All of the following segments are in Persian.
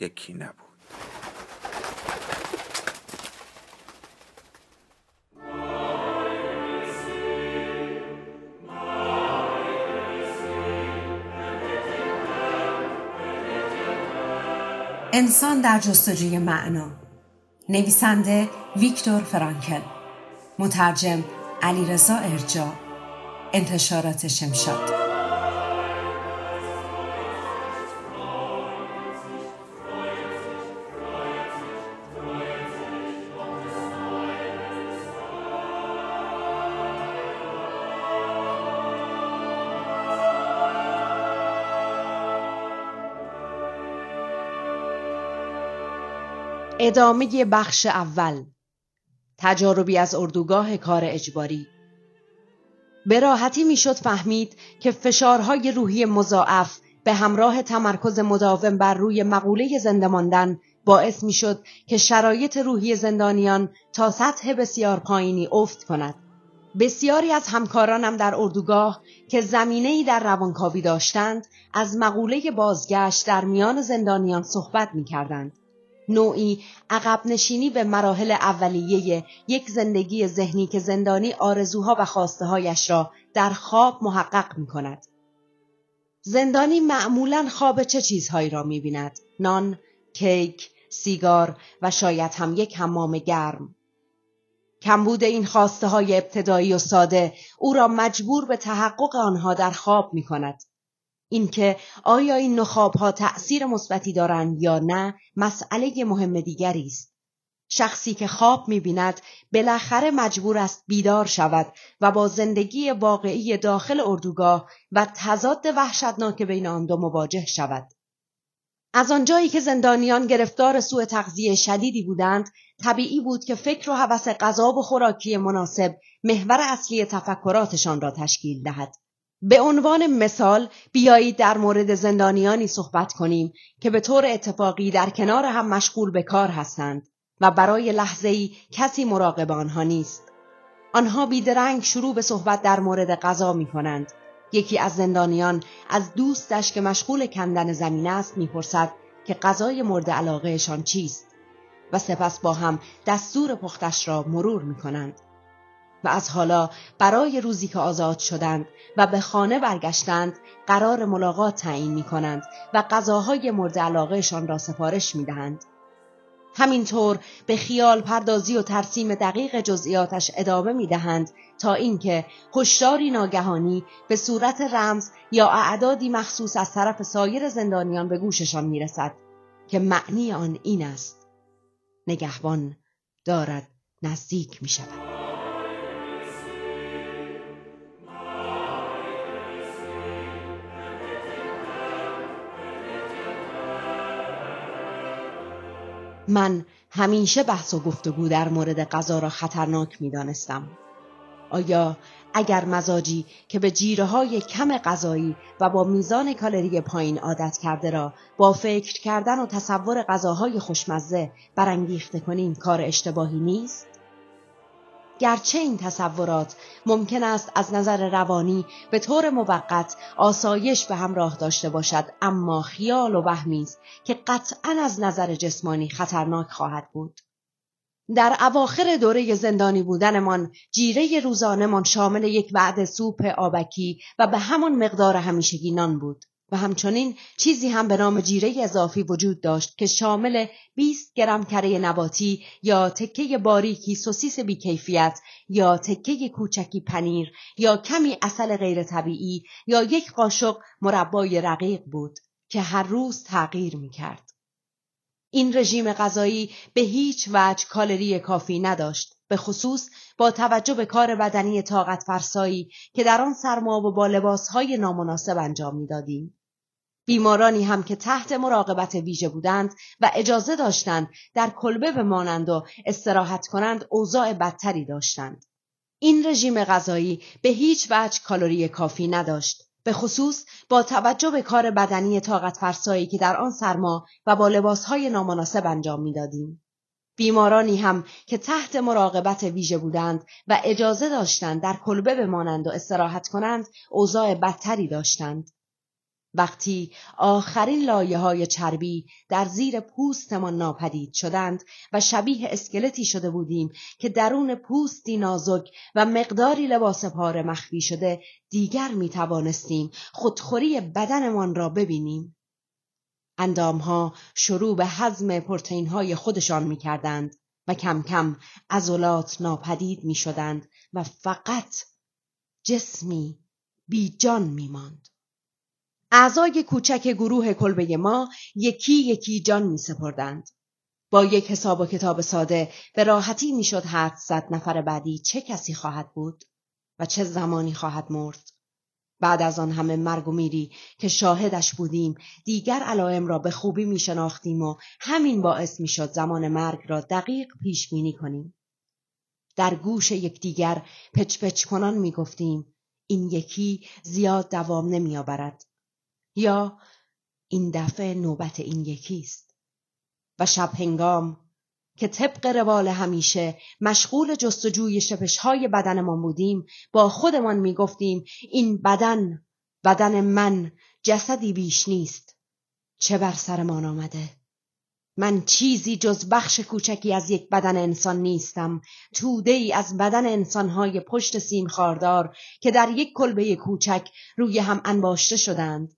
یکی نبود. انسان در جستجوی معنا. نویسنده ویکتور فرانکل. مترجم علیرضا ارجا. انتشارات شمشاد. ادامه بخش اول. تجاربی از اردوگاه کار اجباری. به راحتی می‌شد فهمید که فشارهای روحی مضاعف به همراه تمرکز مداوم بر روی مقوله زنده ماندن باعث می‌شد که شرایط روحی زندانیان تا سطح بسیار پایینی افت کند. بسیاری از همکارانم در اردوگاه که زمینه‌ای در روانکاوی داشتند از مقوله بازگشت در میان زندانیان صحبت می کردند. نوعی عقب نشینی به مراحل اولیه یک زندگی ذهنی که زندانی آرزوها و خواسته هایش را در خواب محقق می کند. زندانی معمولا خواب چه چیزهایی را می بیند؟ نان، کیک، سیگار و شاید هم یک حمام گرم. کمبود این خواسته های ابتدایی و ساده او را مجبور به تحقق آنها در خواب می کند. اینکه آیا این نخاب ها تأثیر مثبتی دارند یا نه مسئله مهم دیگری است. شخصی که خواب می‌بیند بالاخره مجبور است بیدار شود و با زندگی واقعی داخل اردوگاه و تضاد وحشتناک بین آن دو مواجه شود. از آنجایی که زندانیان گرفتار سوء تغذیه شدیدی بودند طبیعی بود که فکر و هوس غذا و خوراکی مناسب محور اصلی تفکراتشان را تشکیل دهد. به عنوان مثال بیایید در مورد زندانیانی صحبت کنیم که به طور اتفاقی در کنار هم مشغول به کار هستند و برای لحظه ای کسی مراقب آنها نیست. آنها بیدرنگ شروع به صحبت در مورد غذا می کنند. یکی از زندانیان از دوستش که مشغول کندن زمین است می‌پرسد که غذای مورد علاقهشان چیست و سپس با هم دستور پختش را مرور می کنند. و از حالا برای روزی که آزاد شدند و به خانه برگشتند قرار ملاقات تعیین می کنند و غذاهای مورد علاقهشان را سفارش می دهند. همینطور به خیال پردازی و ترسیم دقیق جزئیاتش ادامه می دهند تا اینکه هشداری ناگهانی به صورت رمز یا اعدادی مخصوص از طرف سایر زندانیان به گوششان می رسد که معنی آن این است نگهبان دارد نزدیک می شود. من همیشه بحث و گفتگو در مورد غذا را خطرناک می دانستم. آیا اگر مزاجی که به جیره های کم غذایی و با میزان کالری پایین عادت کرده را با فکر کردن و تصور غذاهای خوشمزه برانگیخته کنیم کار اشتباهی نیست؟ گرچه این تصورات ممکن است از نظر روانی به طور موقت آسایش به همراه داشته باشد اما خیال و وهمی است که قطعا از نظر جسمانی خطرناک خواهد بود. در اواخر دوره زندانی بودنمان جیره روزانمان شامل یک وعده سوپ آبکی و به همان مقدار همیشگی نان بود. و همچنین چیزی هم به نام جیره اضافی وجود داشت که شامل 20 گرم کره نباتی یا تکه باریکی سوسیس بیکیفیت یا تکه کوچکی پنیر یا کمی اصل غیر طبیعی یا یک قاشق مربای رقیق بود که هر روز تغییر می کرد. این رژیم غذایی به هیچ وجه کالری کافی نداشت به خصوص با توجه به کار بدنی طاقت فرسایی که در آن سرما و با لباسهای نامناسب انجام می‌دادیم. بیمارانی هم که تحت مراقبت ویژه بودند و اجازه داشتند در کلبه بمانند و استراحت کنند اوضاع بدتری داشتند. این رژیم غذایی به هیچ وجه کالری کافی نداشت. به خصوص با توجه به کار بدنی طاقت فرسایی که در آن سرما و با لباسهای نامناسب انجام می‌دادیم. بیمارانی هم که تحت مراقبت ویژه بودند و اجازه داشتند در کلبه بمانند و استراحت کنند اوضاع بدتری داشتند. وقتی آخرین لایه های چربی در زیر پوستمان ناپدید شدند و شبیه اسکلتی شده بودیم که درون پوستی نازک و مقداری لباس پاره مخفی شده دیگر می توانستیم خودخوری بدنمان را ببینیم. اندامها شروع به هضم پروتئین های خودشان می کردند و کم کم عضلات ناپدید می شدند و فقط جسمی بیجان می ماند. اعضای کوچک گروه کلبه ما یکی یکی جان می سپردند. با یک حساب و کتاب ساده به راحتی می‌شد حد زد نفر بعدی چه کسی خواهد بود و چه زمانی خواهد مرد. بعد از آن همه مرگ و میری که شاهدش بودیم دیگر علائم را به خوبی می شناختیم و همین باعث می شد زمان مرگ را دقیق پیش بینی کنیم. در گوش یکدیگر پچ پچ کنان می گفتیم این یکی زیاد دوام نمی آورد. یا این دفعه نوبت این یکیست. و شب هنگام که طبق روال همیشه مشغول جستجوی شپشهای بدنمان بودیم با خودمان می‌گفتیم این بدن بدن من جسدی بیش نیست. چه بر سرمان آمده؟ من چیزی جز بخش کوچکی از یک بدن انسان نیستم. توده ای از بدن انسانهای پشت سیم خاردار که در یک کلبه کوچک روی هم انباشته شدند.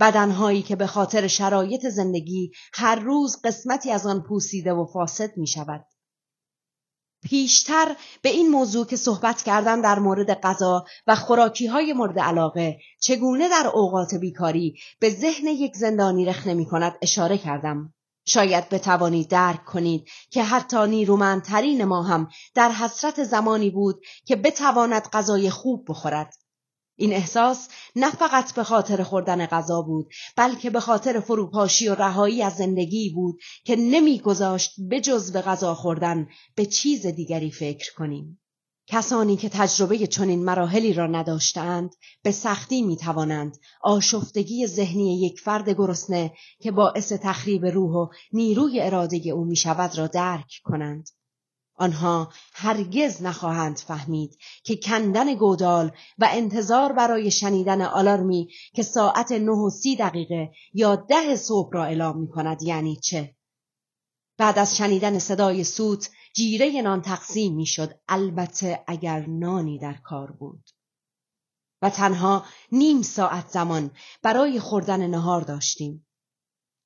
بدنهایی که به خاطر شرایط زندگی هر روز قسمتی از آن پوسیده و فاسد می شود. پیشتر به این موضوع که صحبت کردم در مورد غذا و خوراکی های مورد علاقه چگونه در اوقات بیکاری به ذهن یک زندانی رخ نمی کند اشاره کردم. شاید بتوانید درک کنید که حتی نیرومندترین ما هم در حسرت زمانی بود که بتواند غذای خوب بخورد. این احساس نه فقط به خاطر خوردن غذا بود بلکه به خاطر فروپاشی و رهایی از زندگی بود که نمیگذاشت به جز به غذا خوردن به چیز دیگری فکر کنیم کسانی که تجربه چنین مراحلی را نداشتند به سختی می توانند آشفتگی ذهنی یک فرد گرسنه که باعث تخریب روح و نیروی اراده او می شود را درک کنند. آنها هرگز نخواهند فهمید که کندن گودال و انتظار برای شنیدن آلارمی که ساعت نه و سی دقیقه یا ده صبح را اعلام می کند یعنی چه؟ بعد از شنیدن صدای سوت جیره نان تقسیم می شد البته اگر نانی در کار بود و تنها نیم ساعت زمان برای خوردن نهار داشتیم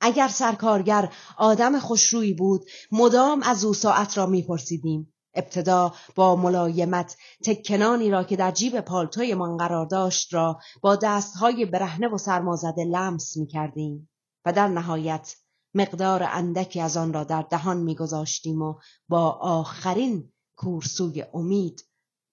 اگر سرکارگر آدم خوشرویی بود مدام از او ساعت را میپرسیدیم. ابتدا با ملایمت تکنانی را که در جیب پالتویمان قرار داشت را با دستهای برهنه و سرمازده لمس می‌کردیم و در نهایت مقدار اندکی از آن را در دهان میگذاشتیم و با آخرین کورسوی امید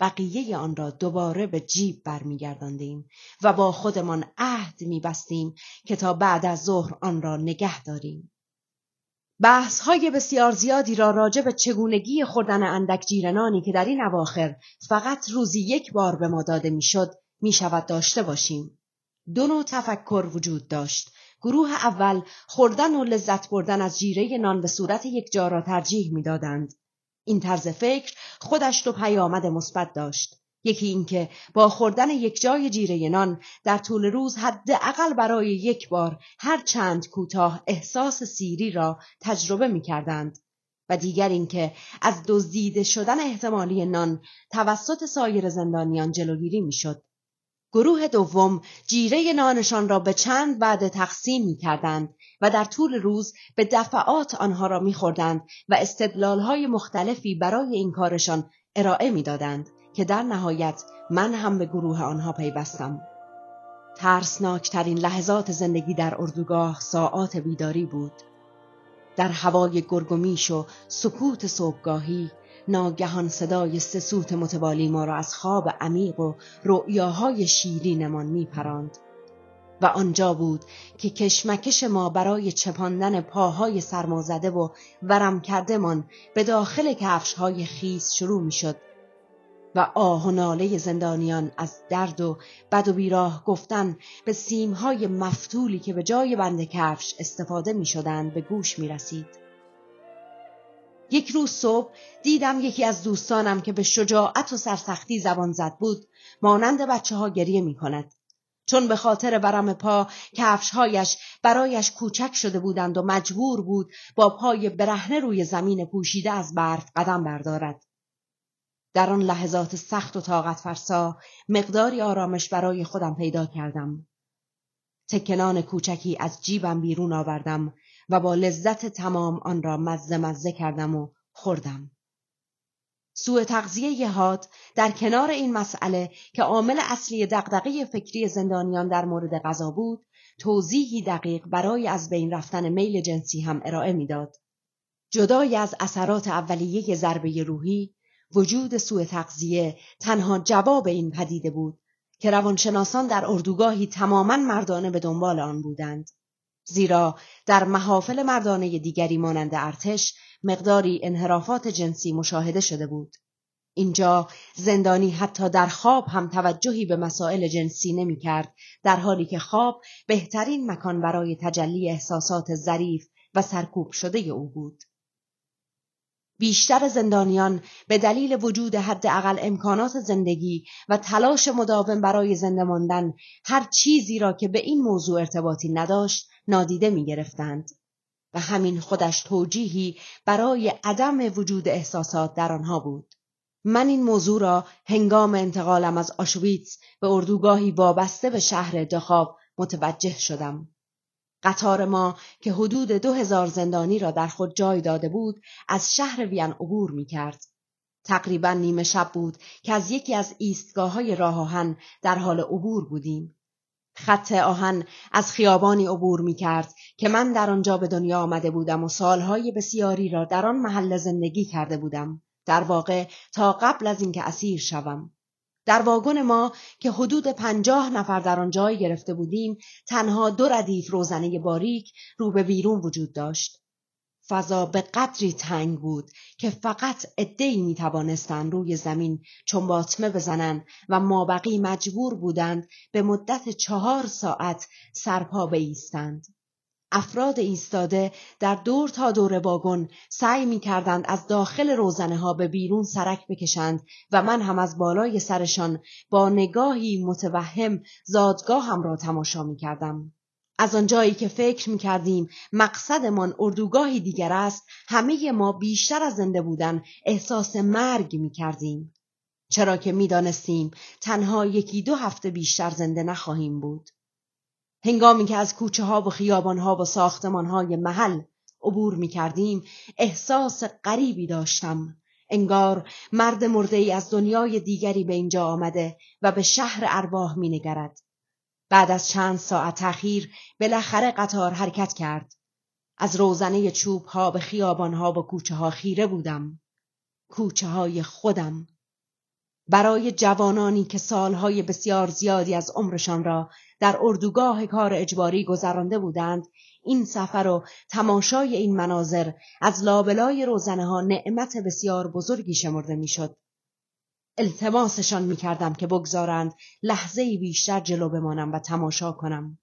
بقیه آن را دوباره به جیب برمیگرداندیم و با خودمان عهد میبستیم که تا بعد از ظهر آن را نگه داریم. بحث های بسیار زیادی را راجع به چگونگی خوردن اندک جیرنانی که در این اواخر فقط روزی یک بار به ما داده می‌شد می شود داشته باشیم. دو نوع تفکر وجود داشت. گروه اول خوردن و لذت بردن از جیره نان به صورت یک جا را ترجیح می‌دادند این طرز فکر خودش رو پیامد مثبت داشت یکی اینکه با خوردن یک جای جیره نان در طول روز حداقل برای یک بار هر چند کوتاه احساس سیری را تجربه می کردند و دیگر اینکه از دزدیده شدن احتمالی نان توسط سایر زندانیان جلوگیری می‌شد. گروه دوم جیره نانشان را به چند بعد تقسیم می کردند و در طول روز به دفعات آنها را میخوردند و استدلالهای مختلفی برای این کارشان ارائه می‌دادند که در نهایت من هم به گروه آنها پیوستم. ترسناکترین لحظات زندگی در اردوگاه ساعات بیداری بود. در هوای گرگومیش و سکوت صبحگاهی ناگهان صدای سسوت متوالی ما را از خواب عمیق و رؤیاهای شیرینمان میپراند و آنجا بود که کشمکش ما برای چپاندن پاهای سرمازده و ورم کردمان به داخل کفشهای خیس شروع می‌شد و آه و ناله زندانیان از درد و بد و بیراه گفتن به سیمهای مفتولی که به جای بند کفش استفاده می به گوش می رسید. یک روز صبح دیدم یکی از دوستانم که به شجاعت و سرسختی زبان زد بود مانند بچه ها گریه می کند. چون به خاطر ورم پا کفشهایش برایش کوچک شده بودند و مجبور بود با پای برهنه روی زمین پوشیده از برف قدم بردارد. در آن لحظات سخت و طاقت فرسا مقداری آرامش برای خودم پیدا کردم. تکنان کوچکی از جیبم بیرون آوردم و با لذت تمام آن را مزه مزه کردم و خوردم. سوء تغذیه هاد در کنار این مسئله که عامل اصلی دقدقه فکری زندانیان در مورد غذا بود توضیحی دقیق برای از بین رفتن میل جنسی هم ارائه می‌داد. جدای از اثرات اولیه ضربه روحی وجود سوء تغذیه تنها جواب این پدیده بود که روانشناسان در اردوگاهی تماما مردانه به دنبال آن بودند زیرا در محافل مردانه دیگری مانند ارتش مقداری انحرافات جنسی مشاهده شده بود. اینجا زندانی حتی در خواب هم توجهی به مسائل جنسی نمی کرد در حالی که خواب بهترین مکان برای تجلی احساسات ظریف و سرکوب شده او بود. بیشتر زندانیان به دلیل وجود حداقل امکانات زندگی و تلاش مداوم برای زنده ماندن هر چیزی را که به این موضوع ارتباطی نداشت نادیده می گرفتند و همین خودش توجیهی برای عدم وجود احساسات در آنها بود. من این موضوع را هنگام انتقالم از آشویتس به اردوگاهی وابسته به شهر دخاب متوجه شدم. قطار ما که حدود دو هزار زندانی را در خود جای داده بود از شهر وین عبور می کرد. تقریبا نیمه شب بود که از یکی از ایستگاه های راه آهن در حال عبور بودیم. خط آهن از خیابانی عبور می کرد که من در آنجا به دنیا آمده بودم و سالهای بسیاری را در آن محل زندگی کرده بودم. در واقع تا قبل از اینکه اسیر شوم. در واگن ما که حدود پنجاه نفر در آن جای گرفته بودیم تنها دو ردیف روزنه باریک رو به بیرون وجود داشت فضا به قدری تنگ بود که فقط عدهای می توانستند روی زمین چنباتمه بزنند و مابقی مجبور بودند به مدت چهار ساعت سرپا بایستند. افراد ایستاده در دور تا دور واگن سعی می کردند از داخل روزنه ها به بیرون سرک بکشند و من هم از بالای سرشان با نگاهی متوهم زادگاهم را تماشا می کردم. از آنجایی که فکر می کردیم مقصدمان اردوگاهی دیگر است همه ما بیشتر از زنده بودن احساس مرگ می کردیم. چرا که می دانستیم تنها یکی دو هفته بیشتر زنده نخواهیم بود. هنگامی که از کوچه ها و خیابان ها و ساختمان های محل عبور می کردیم احساس غریبی داشتم انگار مرد مرده ای از دنیای دیگری به اینجا آمده و به شهر ارواح می نگرد. بعد از چند ساعت تأخیر بالاخره قطار حرکت کرد. از روزنه چوب ها به خیابان ها و کوچه ها خیره بودم. کوچه های خودم. برای جوانانی که سالهای بسیار زیادی از عمرشان را در اردوگاه کار اجباری گذرانده بودند این سفر و تماشای این مناظر از لابلای روزنه ها نعمت بسیار بزرگی شمرده می‌شد. التماسشان می کردم که بگذارند لحظه بیشتر جلو بمانم و تماشا کنم.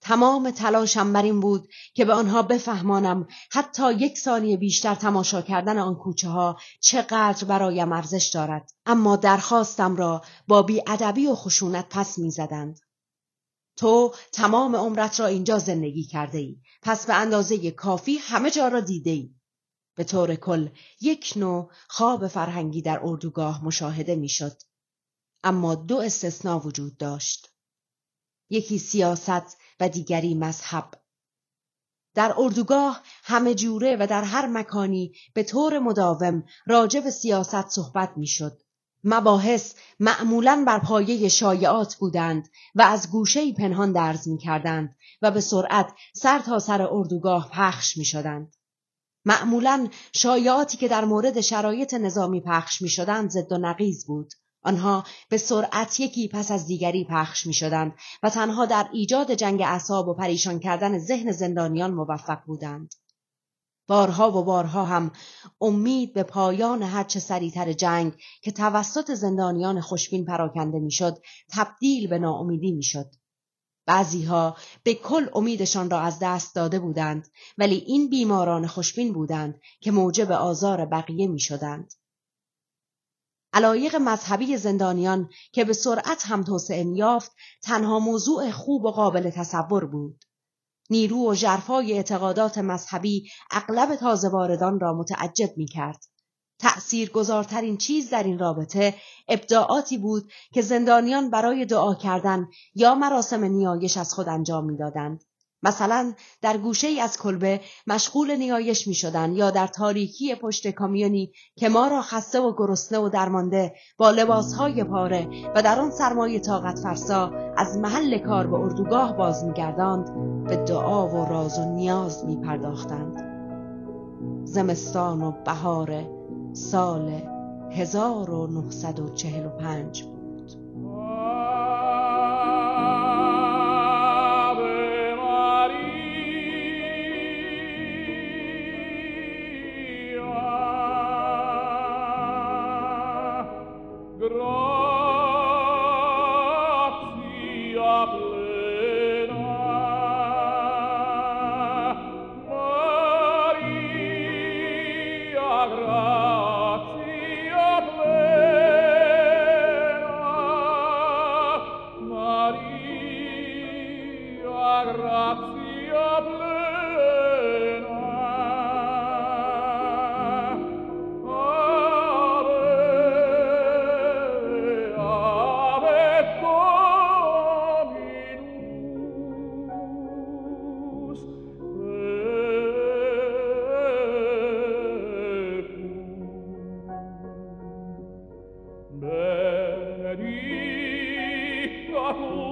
تمام تلاشم بر این بود که به آنها بفهمانم حتی یک ثانیه بیشتر تماشا کردن آن کوچه ها چقدر برایم ارزش دارد. اما درخواستم را با بیادبی و خشونت پس می‌زدند. تو تمام عمرت را اینجا زندگی کرده ای پس به اندازه کافی همه جا را دیده ای به طور کل یک نوع خواب فرهنگی در اردوگاه مشاهده می‌شد. اما دو استثنا وجود داشت. یکی سیاست و دیگری مذهب. در اردوگاه همه جوره و در هر مکانی به طور مداوم راجع به سیاست صحبت می‌شد. مباحث معمولا بر پایه شایعات بودند و از گوشه پنهان درز می کردند و به سرعت سر تا سر اردوگاه پخش می شدند. معمولا شایعاتی که در مورد شرایط نظامی پخش می شدند ضد و نقیز بود. آنها به سرعت یکی پس از دیگری پخش می شدند و تنها در ایجاد جنگ اعصاب و پریشان کردن ذهن زندانیان موفق بودند. بارها و بارها هم امید به پایان هرچه سریعتر جنگ که توسط زندانیان خوشبین پراکنده می‌شد تبدیل به ناامیدی می‌شد بعضیها به کل امیدشان را از دست داده بودند ولی این بیماران خوشبین بودند که موجب آزار بقیه می شدند. علایق مذهبی زندانیان که به سرعت هم توسعه یافت تنها موضوع خوب و قابل تصور بود. نیرو و ژرفای اعتقادات مذهبی اغلب تازه واردان را متعجب می کرد. تأثیر گذارترین چیز در این رابطه ابداعاتی بود که زندانیان برای دعا کردن یا مراسم نیایش از خود انجام می‌دادند. مثلا در گوشه ای از کلبه مشغول نیایش می شدن یا در تاریکی پشت کامیونی که ما را خسته و گرسنه و درمانده با لباسهای پاره و در آن سرمایه طاقت فرسا از محل کار به اردوگاه باز میگرداند به دعا و راز و نیاز می پرداختند. زمستان و بهار سال 1945 Oh.